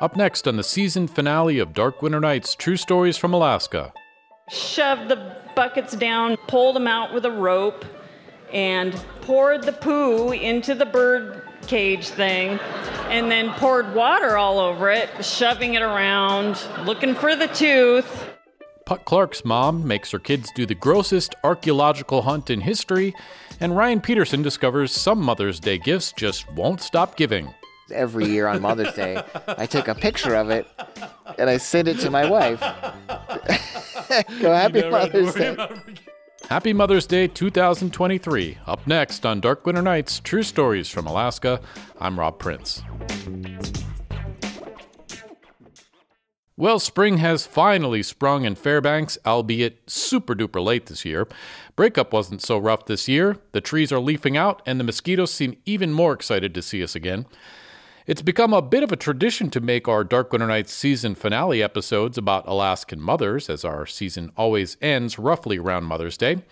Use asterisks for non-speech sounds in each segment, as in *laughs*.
Up next on the season finale of Dark Winter Nights True Stories from Alaska. Shoved the buckets down, pulled them out with a rope, and poured the poo into the bird cage thing, and then poured water all over it, shoving it around, looking for the tooth. Putt Clark's mom makes her kids do the grossest archaeological hunt in history, and Ryan Peterson discovers some Mother's Day gifts just won't stop giving. Every year on Mother's Day, I took a picture of it and I sent it to my wife. *laughs* Go *laughs* happy Mother's Day. Happy Mother's Day 2023. Up next on Dark Winter Nights True Stories from Alaska, I'm Rob Prince. Well, spring has finally sprung in Fairbanks, albeit super duper late this year. Breakup wasn't so rough this year. The trees are leafing out, and the mosquitoes seem even more excited to see us again. It's become a bit of a tradition to make our Dark Winter Nights season finale episodes about Alaskan mothers, as our season always ends roughly around Mother's Day.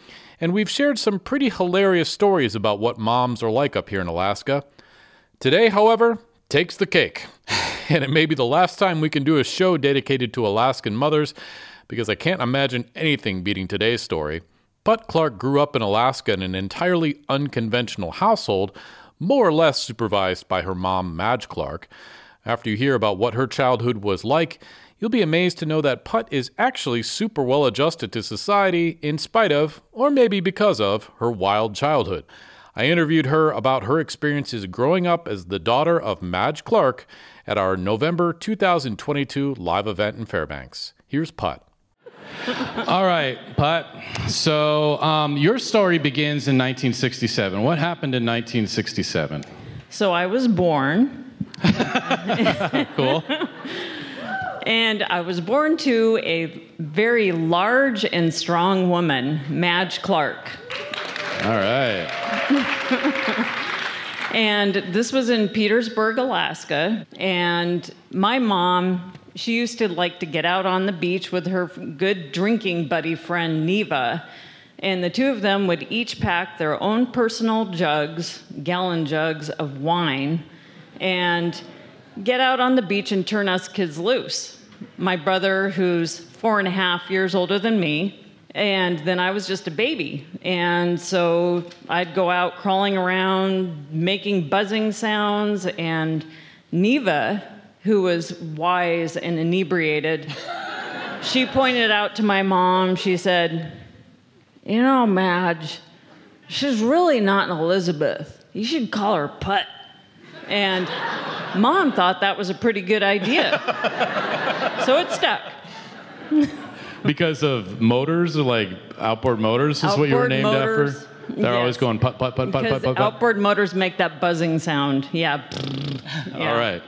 And we've shared some pretty hilarious stories about what moms are like up here in Alaska. Today, however, takes the cake. *sighs* and it may be the last time we can do a show dedicated to Alaskan mothers because I can't imagine anything beating today's story. Putt Clark grew up in Alaska in an entirely unconventional household, more or less supervised by her mom, Madge Clark. After you hear about what her childhood was like, you'll be amazed to know that Putt is actually super well adjusted to society in spite of, or maybe because of, her wild childhood. I interviewed her about her experiences growing up as the daughter of Madge Clark at our November 2022 live event in Fairbanks. Here's Putt. *laughs* All right, Putt. So um, your story begins in 1967. What happened in 1967? So I was born. *laughs* Cool. And I was born to a very large and strong woman, Madge Clark. All right. *laughs* And this was in Petersburg, Alaska. And my mom, she used to like to get out on the beach with her good drinking buddy friend, Neva. And the two of them would each pack their own personal jugs, gallon jugs of wine, and get out on the beach and turn us kids loose. My brother, who's four and a half years older than me, and then I was just a baby. And so I'd go out crawling around, making buzzing sounds, and Neva, who was wise and inebriated, she pointed out to my mom, she said, You know, Madge, she's really not an Elizabeth. You should call her Putt. And mom thought that was a pretty good idea. so it stuck. Because of motors, like outboard motors, is what you were named motors, after. They're always yes. going putt putt putt putt putt putt. putt. outboard motors make that buzzing sound. Yeah. Yeah. All right.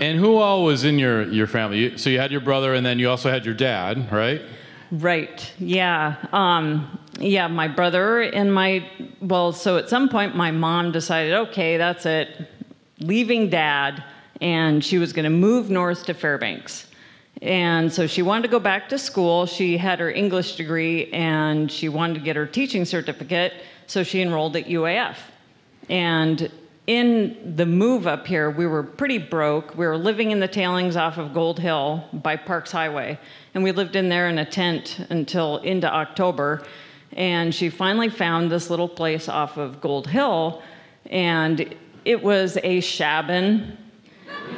and who all was in your your family? So you had your brother, and then you also had your dad, right? Right. Yeah. Um, yeah. My brother and my well. So at some point, my mom decided, okay, that's it, leaving dad, and she was going to move north to Fairbanks. And so she wanted to go back to school. She had her English degree and she wanted to get her teaching certificate, so she enrolled at UAF. And in the move up here, we were pretty broke. We were living in the tailings off of Gold Hill by Parks Highway. And we lived in there in a tent until into October. And she finally found this little place off of Gold Hill. And it was a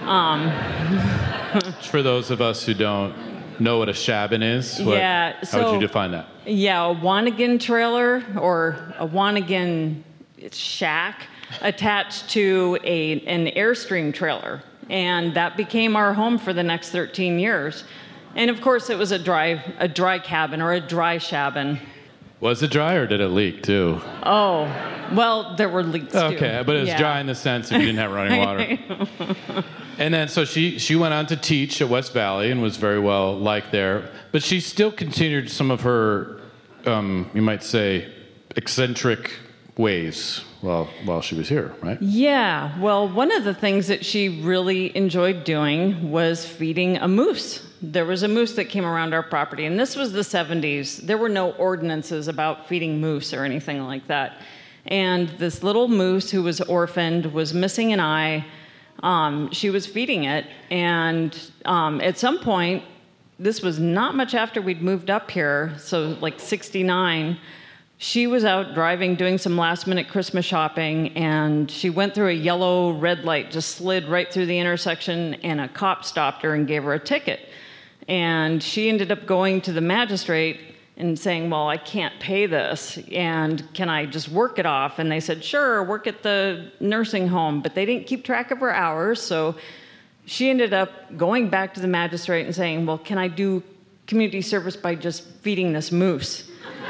Um, shabin. *laughs* For those of us who don't know what a shabin is, what, Yeah, how would you define that? Yeah, a Wanigan trailer or a Wanigan shack attached to a, an Airstream trailer. And that became our home for the next 13 years. And of course, it was a dry, a dry cabin or a dry shabin. Was it dry or did it leak too? Oh, well, there were leaks too. Okay, but it was Yeah. dry in the sense if you didn't have running water. *laughs* and then so she she went on to teach at West Valley and was very well liked there. But she still continued some of her, um, you might say, eccentric ways while while she was here, right? Yeah, well, one of the things that she really enjoyed doing was feeding a moose. There was a moose that came around our property, and this was the 70s. There were no ordinances about feeding moose or anything like that. And this little moose who was orphaned was missing an eye. Um, she was feeding it. And um, at some point, this was not much after we'd moved up here, so like 69. She was out driving, doing some last minute Christmas shopping, and she went through a yellow red light, just slid right through the intersection, and a cop stopped her and gave her a ticket. And she ended up going to the magistrate and saying, Well, I can't pay this, and can I just work it off? And they said, Sure, work at the nursing home. But they didn't keep track of her hours, so she ended up going back to the magistrate and saying, Well, can I do community service by just feeding this moose? *laughs*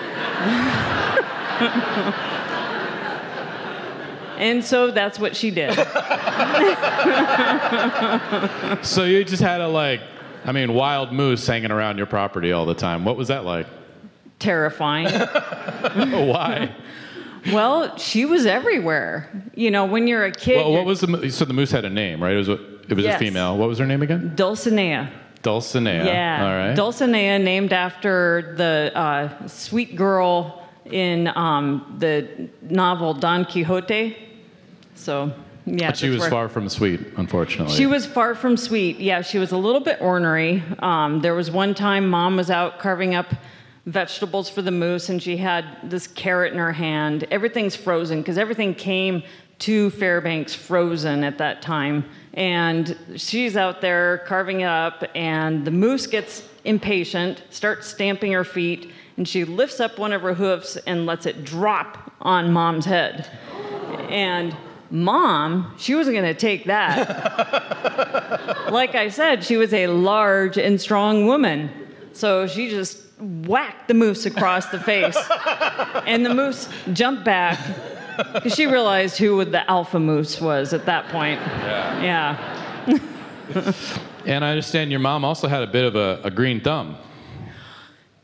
and so that's what she did. *laughs* So you just had a like, I mean, wild moose hanging around your property all the time. What was that like? Terrifying. *laughs* Why? Well, she was everywhere. You know, when you're a kid. well, what was the so the moose had a name, right? It was a, it was Yes. a female. What was her name again? Dulcinea. Dulcinea. Yeah. All right. Dulcinea, named after the uh, sweet girl in um, the novel Don Quixote. So, yeah. but she was far from sweet, unfortunately. She was far from sweet. Yeah, she was a little bit ornery. Um, there was one time mom was out carving up vegetables for the moose, and she had this carrot in her hand. Everything's frozen because everything came to Fairbanks frozen at that time. And she's out there carving it up, and the moose gets impatient, starts stamping her feet, and she lifts up one of her hoofs and lets it drop on mom's head. And mom, she wasn't going to take that. *laughs* like I said, she was a large and strong woman. So she just whacked the moose across the face. and the moose jumped back because she realized who the alpha moose was at that point. Yeah. and I understand your mom also had a bit of a, a green thumb.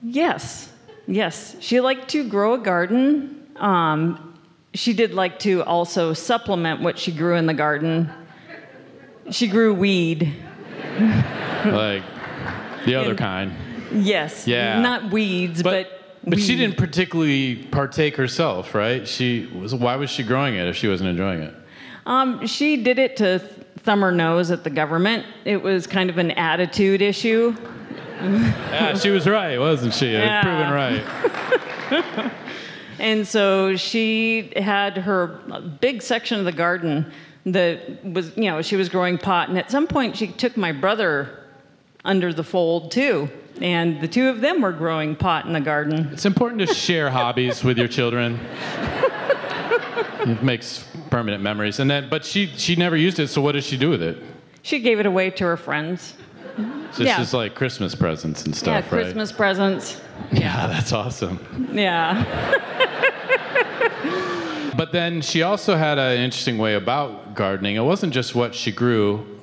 Yes. Yes. She liked to grow a garden. Um, she did like to also supplement what she grew in the garden. She grew weed. like the other And- kind. Yes. Yeah. Not weeds, but. But, but she didn't particularly partake herself, right? She was. Why was she growing it if she wasn't enjoying it? Um, she did it to thumb her nose at the government. It was kind of an attitude issue. *laughs* Yeah, she was right, wasn't she? Yeah. Proven right. *laughs* And so she had her big section of the garden that was, you know, she was growing pot. And at some point, she took my brother under the fold too. And the two of them were growing pot in the garden. It's important to share hobbies with your children. It makes permanent memories. And then, but she she never used it. So what does she do with it? She gave it away to her friends. So Yeah. It's just like Christmas presents and yeah, stuff, right? Christmas presents. *laughs* Yeah, that's awesome. Yeah. *laughs* But then she also had an interesting way about gardening. It wasn't just what she grew;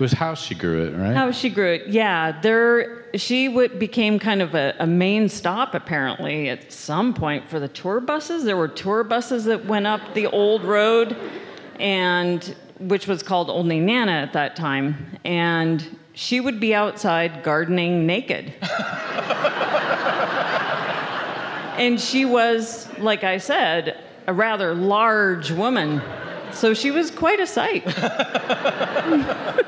it was how she grew it, right? How she grew it. Yeah, there she would, became kind of a, a main stop apparently at some point for the tour buses. There were tour buses that went up the old road, and which was called Old Nenana at that time, and she would be outside gardening naked. *laughs* and she was, like I said, a rather large woman. So she was quite a sight. *laughs*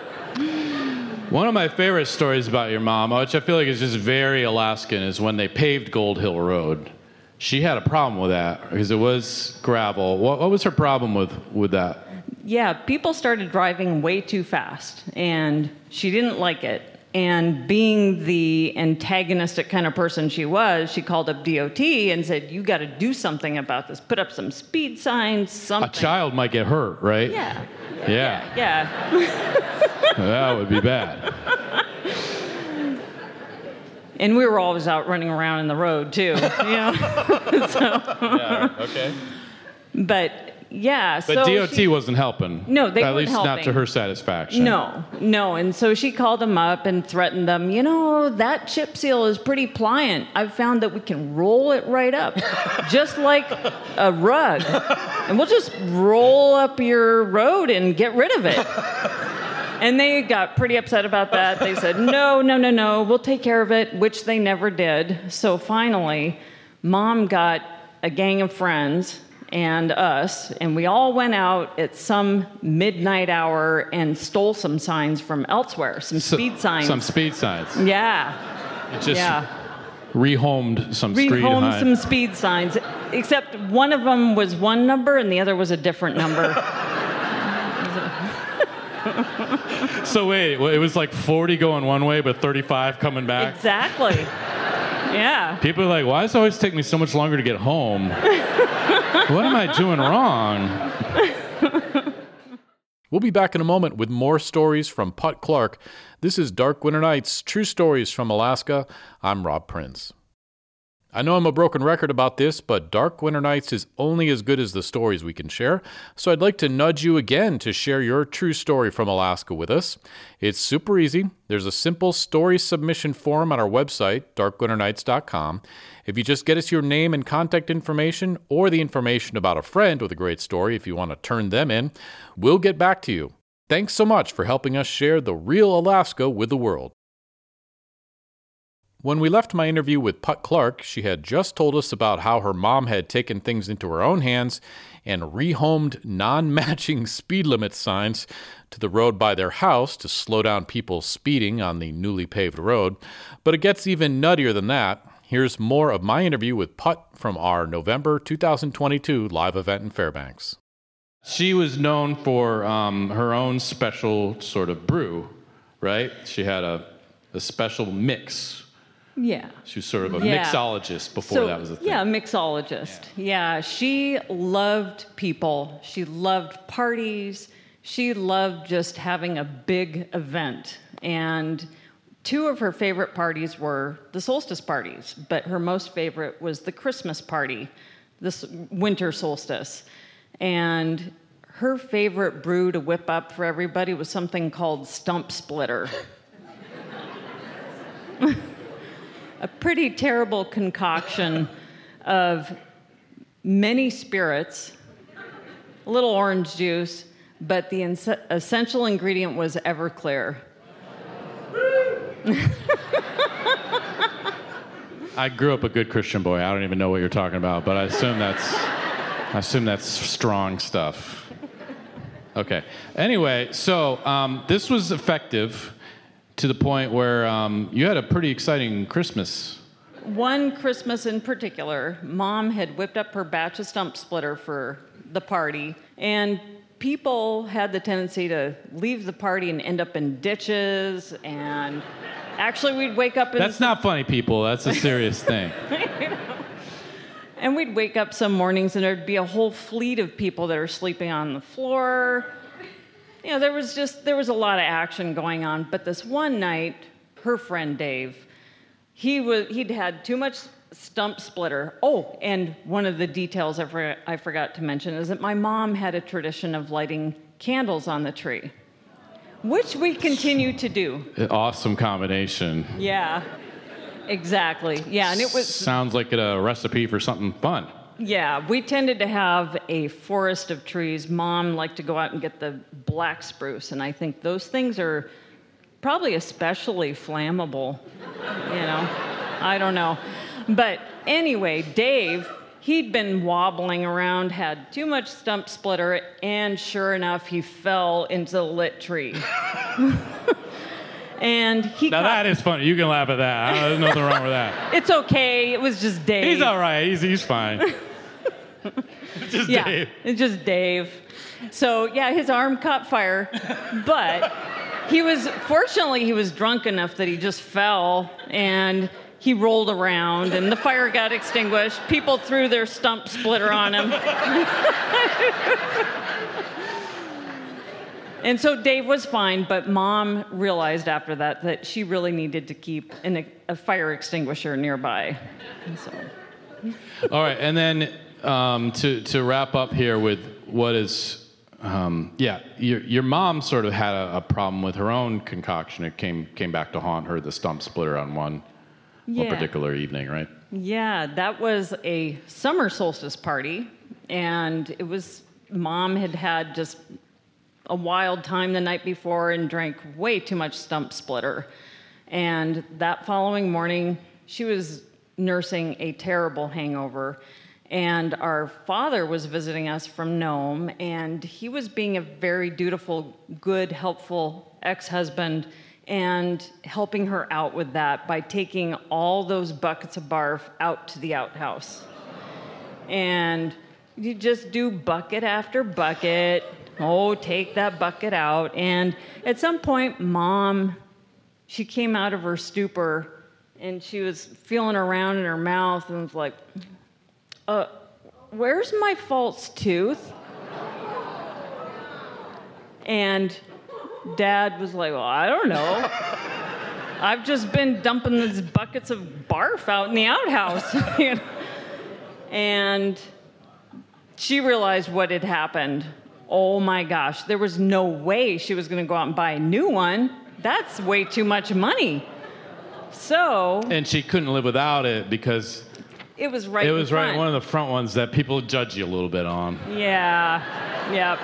One of my favorite stories about your mom, which I feel like is just very Alaskan, is when they paved Gold Hill Road. She had a problem with that because it was gravel. What, what was her problem with, with that? Yeah, people started driving way too fast, and she didn't like it. And being the antagonistic kind of person she was, she called up DOT and said, "You got to do something about this. Put up some speed signs, something. A child might get hurt, right? Yeah, Yeah, yeah. *laughs* that would be bad. And we were always out running around in the road too, you know. *laughs* *laughs* Yeah, okay. but yeah, But so DOT she- wasn't helping. No, they At least not to her satisfaction. No, no. And so she called them up and threatened them, you know, that chip seal is pretty pliant. I've found that we can roll it right up, *laughs* just like a rug. And we'll just roll up your road and get rid of it. *laughs* And they got pretty upset about that. They said, no, no, no, no, we'll take care of it, which they never did. So finally, mom got a gang of friends and us, and we all went out at some midnight hour and stole some signs from elsewhere, some So- speed signs. Some speed signs. yeah, It just yeah. rehomed some street Rehomed some speed signs, except one of them was one number and the other was a different number. *laughs* So wait, it was like 40 going one way, but 35 coming back. exactly. *laughs* Yeah. People are like, why does it always take me so much longer to get home? *laughs* what am I doing wrong? We'll be back in a moment with more stories from Putt Clark. This is Dark Winter Nights True Stories from Alaska. I'm Rob Prince. I know I'm a broken record about this, but Dark Winter Nights is only as good as the stories we can share, so I'd like to nudge you again to share your true story from Alaska with us. It's super easy. There's a simple story submission form on our website, darkwinternights.com. If you just get us your name and contact information, or the information about a friend with a great story if you want to turn them in, we'll get back to you. Thanks so much for helping us share the real Alaska with the world. When we left my interview with Putt Clark, she had just told us about how her mom had taken things into her own hands and rehomed non matching *laughs* speed limit signs to the road by their house to slow down people speeding on the newly paved road. But it gets even nuttier than that. Here's more of my interview with Putt from our November 2022 live event in Fairbanks. She was known for um, her own special sort of brew, right? She had a, a special mix. Yeah. She was sort of a Yeah. mixologist before So, that was a thing. Yeah, a mixologist. Yeah. she loved people. She loved parties. She loved just having a big event. And two of her favorite parties were the solstice parties, but her most favorite was the Christmas party, this winter solstice. And her favorite brew to whip up for everybody was something called Stump Splitter. *laughs* a pretty terrible concoction of many spirits, a little orange juice, but the essential ingredient was Everclear. I grew up a good Christian boy. I don't even know what you're talking about, but I assume that's I assume that's strong stuff. Okay. Anyway, so um, this was effective to the point where um, you had a pretty exciting Christmas. One Christmas in particular, mom had whipped up her batch of stump splitter for the party, and people had the tendency to leave the party and end up in ditches. And actually, we'd wake up in That's not funny, people. That's a *laughs* serious thing. *laughs* And we'd wake up some mornings and there'd be a whole fleet of people that are sleeping on the floor. You know, there was just there was a lot of action going on. But this one night, her friend Dave, he was he'd had too much stump splitter. Oh, and one of the details I, for, I forgot to mention is that my mom had a tradition of lighting candles on the tree, which we continue to do. awesome combination. Yeah, exactly. Yeah, and it was Sounds like a recipe for something fun. Yeah, we tended to have a forest of trees. Mom liked to go out and get the black spruce, and I think those things are probably especially flammable. You know, I don't know. But anyway, Dave, he'd been wobbling around, had too much stump splitter, and sure enough, he fell into the lit tree. *laughs* and he Now caught- that is funny. You can laugh at that. Uh, there's nothing wrong with that. *laughs* it's okay. It was just Dave. He's all right. He's, he's fine. *laughs* Just yeah, Dave. it's just Dave. So yeah, his arm caught fire, but he was fortunately he was drunk enough that he just fell and he rolled around and the fire got extinguished. People threw their stump splitter on him. *laughs* And so Dave was fine, but mom realized after that that she really needed to keep an, a fire extinguisher nearby. So, All right, and then um, to to wrap up here with what is, um, yeah, your your mom sort of had a, a problem with her own concoction. It came came back to haunt her, the stump splitter on one, one particular evening, right? Yeah, that was a summer solstice party, and it was mom had had just a wild time the night before and drank way too much stump splitter. And that following morning, she was nursing a terrible hangover. and our father was visiting us from Nome, and he was being a very dutiful, good, helpful ex husband and helping her out with that by taking all those buckets of barf out to the outhouse. And you just do bucket after bucket. Oh, take that bucket out. And at some point, mom, she came out of her stupor and she was feeling around in her mouth and was like, uh, where's my false tooth? And dad was like, well, I don't know. *laughs* I've just been dumping these buckets of barf out in the outhouse. *laughs* and she realized what had happened. Oh my gosh, there was no way she was going to go out and buy a new one. That's way too much money. So. And she couldn't live without it because. It was right. It was right one of the front ones that people judge you a little bit on. Yeah. Yep.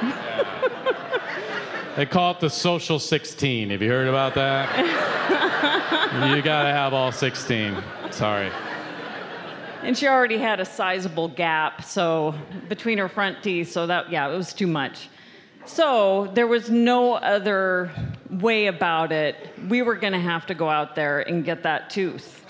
They call it the social 16. Have you heard about that? *laughs* you got to have all 16. Sorry. And she already had a sizable gap, so between her front teeth, so that, yeah, it was too much. So there was no other way about it. We were to have to go out there and get that tooth.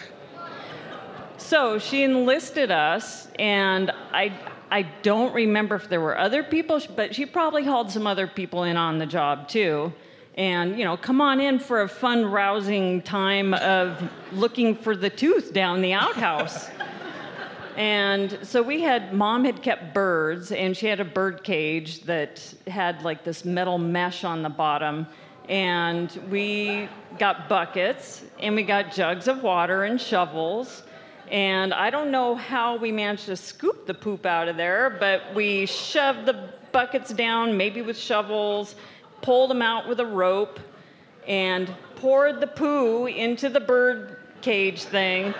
So she enlisted us, and I, I don't remember if there were other people, but she probably hauled some other people in on the job too. And, you know, come on in for a fun, rousing time of looking for the tooth down the outhouse. and so we had, mom had kept birds, and she had a bird cage that had like this metal mesh on the bottom. And we got buckets, and we got jugs of water and shovels and I don't know how we managed to scoop the poop out of there, but we shoved the buckets down, maybe with shovels, pulled them out with a rope, and poured the poo into the bird cage thing,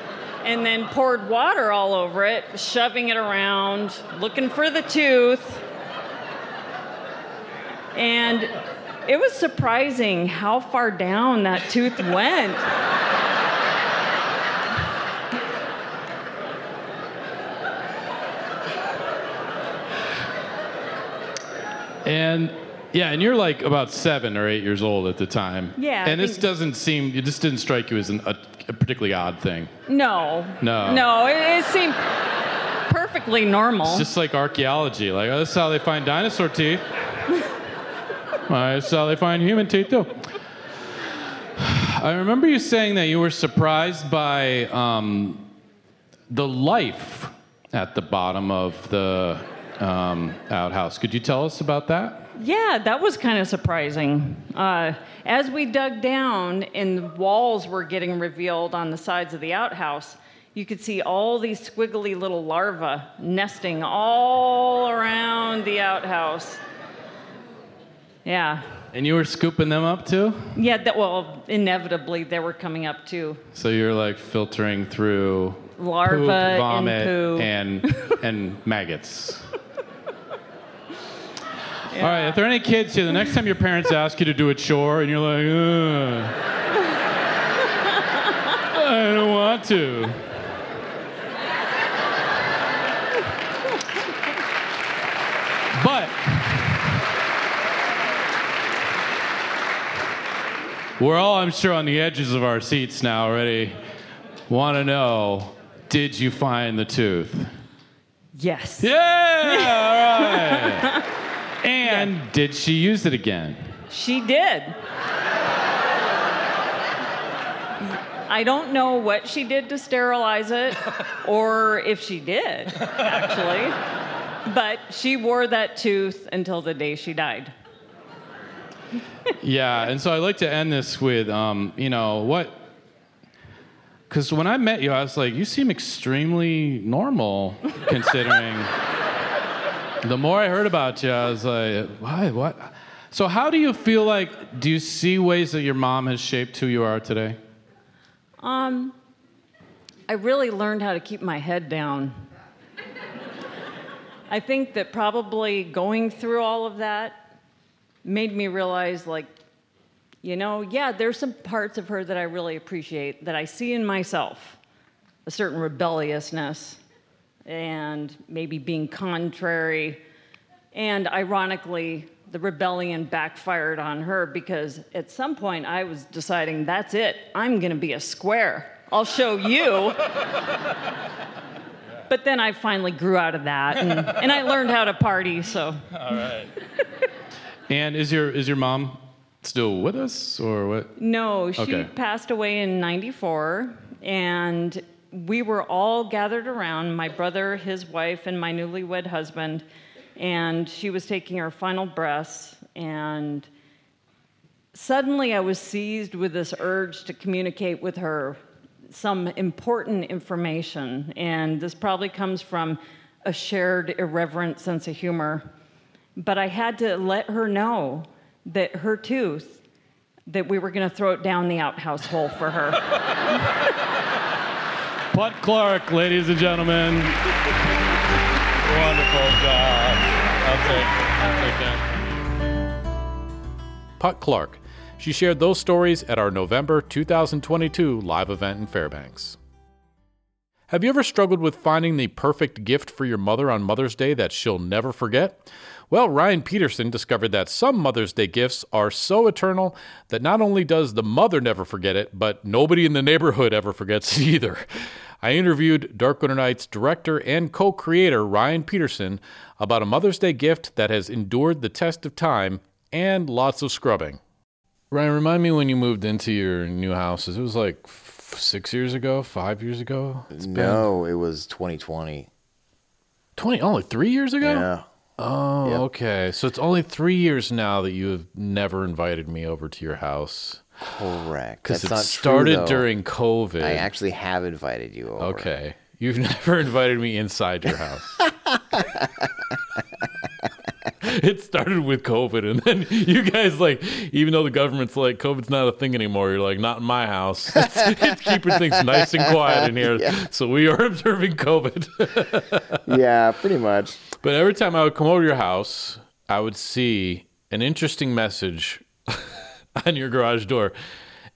and then poured water all over it, shoving it around, looking for the tooth. And it was surprising how far down that tooth went. And yeah, and you're like about seven or eight years old at the time. Yeah. I And this think- doesn't seem, it just didn't strike you as an, a, a particularly odd thing. No. No. No, it, it seemed perfectly normal. It's just like archaeology. Like, oh, this is how they find dinosaur teeth. Well, this is how they find human teeth, too. I remember you saying that you were surprised by um, the life at the bottom of the um, outhouse. Could you tell us about that? Yeah, that was kind of surprising. Uh, as we dug down and the walls were getting revealed on the sides of the outhouse, you could see all these squiggly little larvae nesting all around the outhouse. Yeah. And you were scooping them up too? Yeah, that, well, inevitably they were coming up too. So you're like filtering through Larva poop, and vomit, poo. and *laughs* and maggots. All right, if there are any kids here, the next time your parents ask you to do a chore and you're like, I don't want to. But we're all, I'm sure, on the edges of our seats now already. Want to know, did you find the tooth? Yes. Yeah, all right. *laughs* and did she use it again? She did. I don't know what she did to sterilize it *laughs* or if she did, actually. But she wore that tooth until the day she died. *laughs* Yeah, and so I like to end this with, um, you know, what? Because when I met you, I was like, you seem extremely normal, considering. *laughs* the more I heard about you, I was like, why? What? So, how do you feel like? Do you see ways that your mom has shaped who you are today? Um, I really learned how to keep my head down. I think that probably going through all of that made me realize, like, you know, yeah, there's some parts of her that I really appreciate that I see in myself a certain rebelliousness, and maybe being contrary. And ironically, the rebellion backfired on her because at some point I was deciding that's it, I'm going to be a square. I'll show you. *laughs* but then I finally grew out of that and, and I learned how to party, so. All right. *laughs* and is your is your mom still with us or what? No, she Okay. passed away in 94 and we were all gathered around my brother, his wife, and my newlywed husband. And she was taking her final breaths. And suddenly I was seized with this urge to communicate with her some important information. And this probably comes from a shared irreverent sense of humor. But I had to let her know that her tooth, that we were going to throw it down the outhouse hole for her. *laughs* Putt Clark, ladies and gentlemen. Wonderful job. I'll take, I'll take that. Putt Clark. She shared those stories at our November 2022 live event in Fairbanks. Have you ever struggled with finding the perfect gift for your mother on Mother's Day that she'll never forget? Well, Ryan Peterson discovered that some Mother's Day gifts are so eternal that not only does the mother never forget it, but nobody in the neighborhood ever forgets it *laughs* either. I interviewed Dark Winter Nights director and co creator Ryan Peterson about a Mother's Day gift that has endured the test of time and lots of scrubbing. Ryan, remind me when you moved into your new house. It was like f- six years ago, five years ago. It's been No, it was 2020. twenty, only three years ago. Yeah. Oh, Yep. okay. So it's only three years now that you have never invited me over to your house Correct. because it started true, during COVID. I actually have invited you over. okay, you've *laughs* never invited me inside your house. *laughs* it started with COVID, and then *laughs* you guys like, even though the government's like, COVID's not a thing anymore. You're like, not in my house. It's, it's keeping things nice and quiet in here. So we are observing COVID. Yeah, pretty much. But every time I would come over to your house, I would see an interesting message *laughs* on your garage door.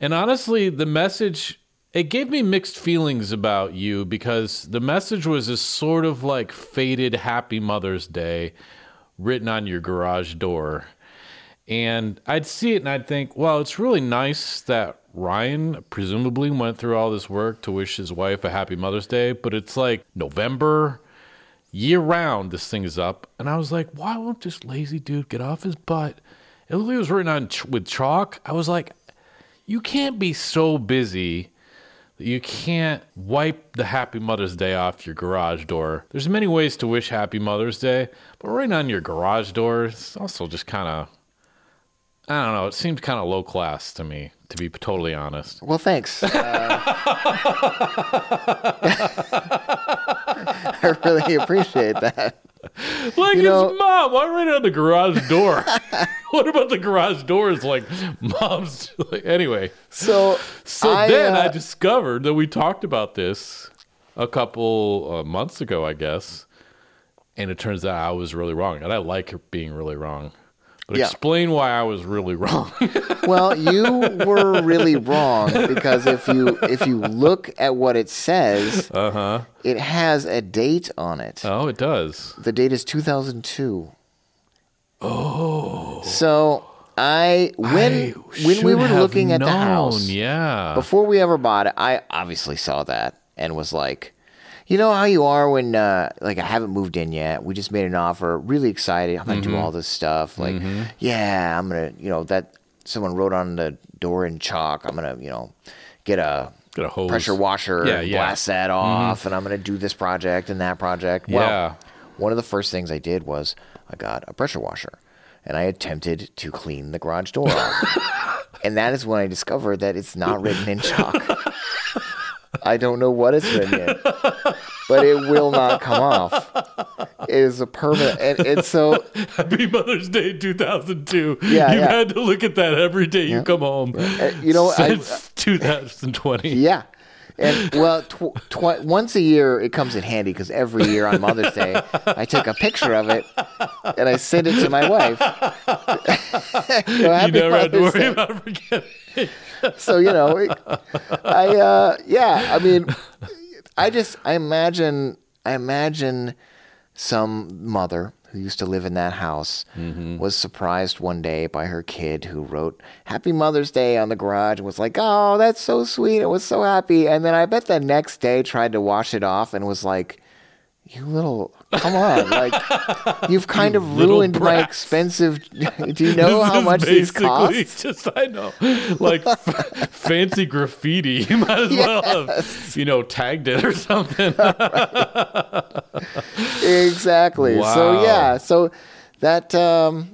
And honestly, the message it gave me mixed feelings about you because the message was this sort of like faded happy mother's day written on your garage door. And I'd see it and I'd think, well, it's really nice that Ryan presumably went through all this work to wish his wife a happy Mother's Day, but it's like November, year round, this thing is up. And I was like, why won't this lazy dude get off his butt? It looked like it was written on ch- with chalk. I was like, you can't be so busy that you can't wipe the Happy Mother's Day off your garage door. There's many ways to wish Happy Mother's Day, but writing on your garage door is also just kind of, I don't know, it seemed kind of low class to me, to be totally honest. Well, thanks. Uh, *laughs* I really appreciate that. *laughs* Like You know- it's mom. Why right on the garage door? *laughs* what about the garage doors? Like mom's. *laughs* Like, anyway, So, so I, then uh, I discovered that we talked about this a couple uh, months ago, I guess, and it turns out I was really wrong, and I like being really wrong. But Yeah. explain why I was really *laughs* wrong. well, *laughs* you were really wrong because if you if you look at what it says, uh-huh. it has a date on it. Oh, it does. The date is 2002. Oh. So I when I when we were looking at the house yeah. before we ever bought it, I obviously saw that and was like, you know how you are when uh, like I haven't moved in yet. We just made an offer, really excited. I'm gonna Mm-hmm. do all this stuff. Like, yeah, I'm gonna you know that someone wrote on the door in chalk. I'm gonna you know get a Get a hose. pressure washer Yeah, and yeah. Mm-hmm. blast that off, and I'm gonna do this project and that project. Well, Yeah. one of the first things I did was I got a pressure washer, and I attempted to clean the garage door off. *laughs* and that is when I discovered that it's not written in chalk. *laughs* I don't know what it's written in, but it will not come off. It is a permanent, and it's so *laughs* Happy Mother's Day 2002. Yeah, You've yeah. had to look at that every day you come home. uh, you know I, since 2020. Yeah. And *laughs* well, tw- tw- once a year it comes in handy because every year on Mother's Day I take a picture of it and I send it to my wife. *laughs* You You never had to Mother's worry Day. about forgetting. *laughs* So you know, it- I uh, yeah, I mean, I just I imagine I imagine some mother who used to live in that house mm-hmm. was surprised one day by her kid who wrote Happy Mother's Day on the garage and was like, Oh, that's so sweet. I was so happy. And then I bet the next day tried to wash it off and was like, You little, come on. Like, *laughs* you've kind of ruined my expensive. *laughs* Do you *laughs* know This how much these cost? Just I know, like f- fancy graffiti. You might as well have, you know, tagged it or something. exactly. So yeah, so that um,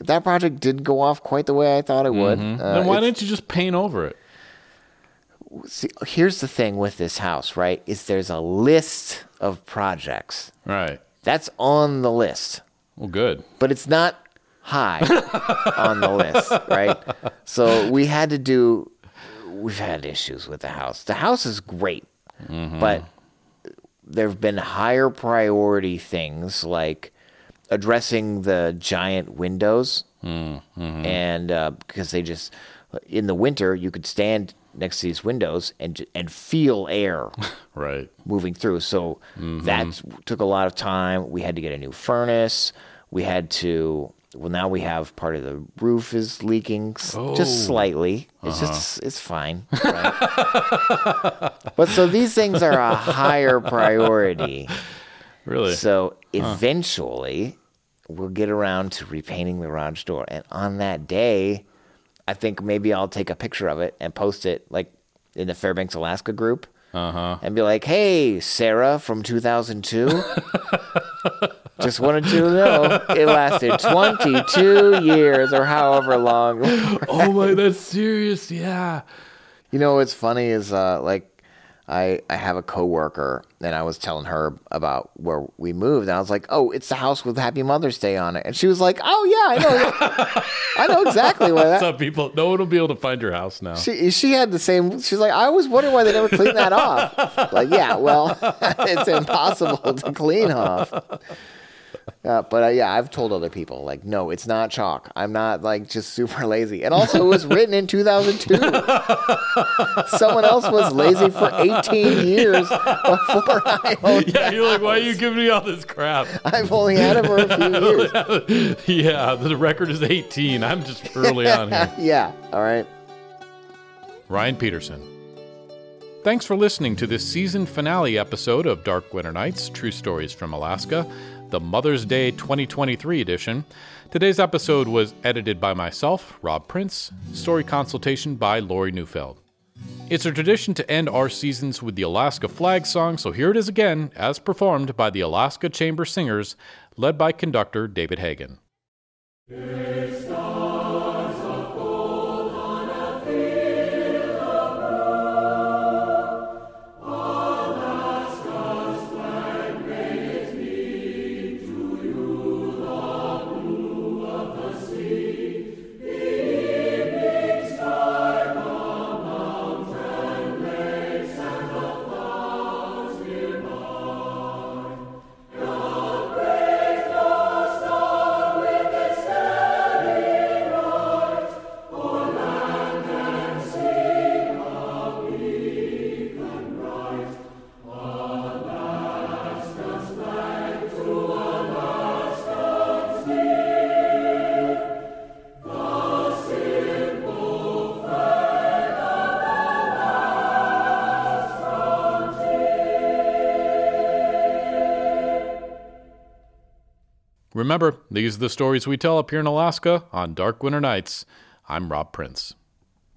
that project did go off quite the way I thought it would. Uh, then Mm-hmm. why didn't you just paint over it? See, here's the thing with this house, right? Is there's a list of projects Right. that's on the list, Well, good. but it's not high *laughs* on the list, right? So we had to do. We've had issues with the house. The house is great, mm-hmm. but there have been higher priority things like addressing the giant windows mm, mm-hmm. and uh, because they just in the winter you could stand next to these windows and and feel air *laughs* Right. moving through. So mm-hmm. that took a lot of time. We had to get a new furnace. We had to well now we have part of the roof is leaking s- just oh. slightly. It's uh-huh. just it's fine right? *laughs* but so these things are a higher priority. *laughs* Really. so eventually, we'll get around to repainting the garage door. And on that day, I think maybe I'll take a picture of it and post it like in the Fairbanks, Alaska group. Uh-huh. And be like, hey, Sarah from 2002. *laughs* Just wanted you to know it lasted 22 years or however long. *laughs* oh my, that's serious. Yeah. You know what's funny is uh, like I I have a coworker and I was telling her about where we moved and I was like, "Oh, it's the house with Happy Mother's Day on it." And she was like, "Oh yeah, I know. *laughs* I know exactly where that." Some people, no one will be able to find your house now. She she had the same. She's like, "I was wondering why they never cleaned that off." Like, yeah, well, *laughs* it's impossible to clean off. *laughs* Uh, but uh, yeah, I've told other people like, no, it's not chalk. I'm not like just super lazy. And also, it was written in 2002. *laughs* Someone else was lazy for 18 years before I owned. *laughs* yeah, you're like, why are you giving me all this crap? I've only had it for a few years. yeah, the record is 18. I'm just early on here. yeah. All right. Ryan Peterson. Thanks for listening to this season finale episode of Dark Winter Nights True Stories from Alaska, the Mother's Day 2023 edition. Today's episode was edited by myself, Rob Prince, story consultation by Lori Neufeld. It's a tradition to end our seasons with the Alaska flag song, so here it is again, as performed by the Alaska Chamber Singers, led by conductor David Hagen. Remember, these are the stories we tell up here in Alaska on Dark Winter Nights. I'm Rob Prince.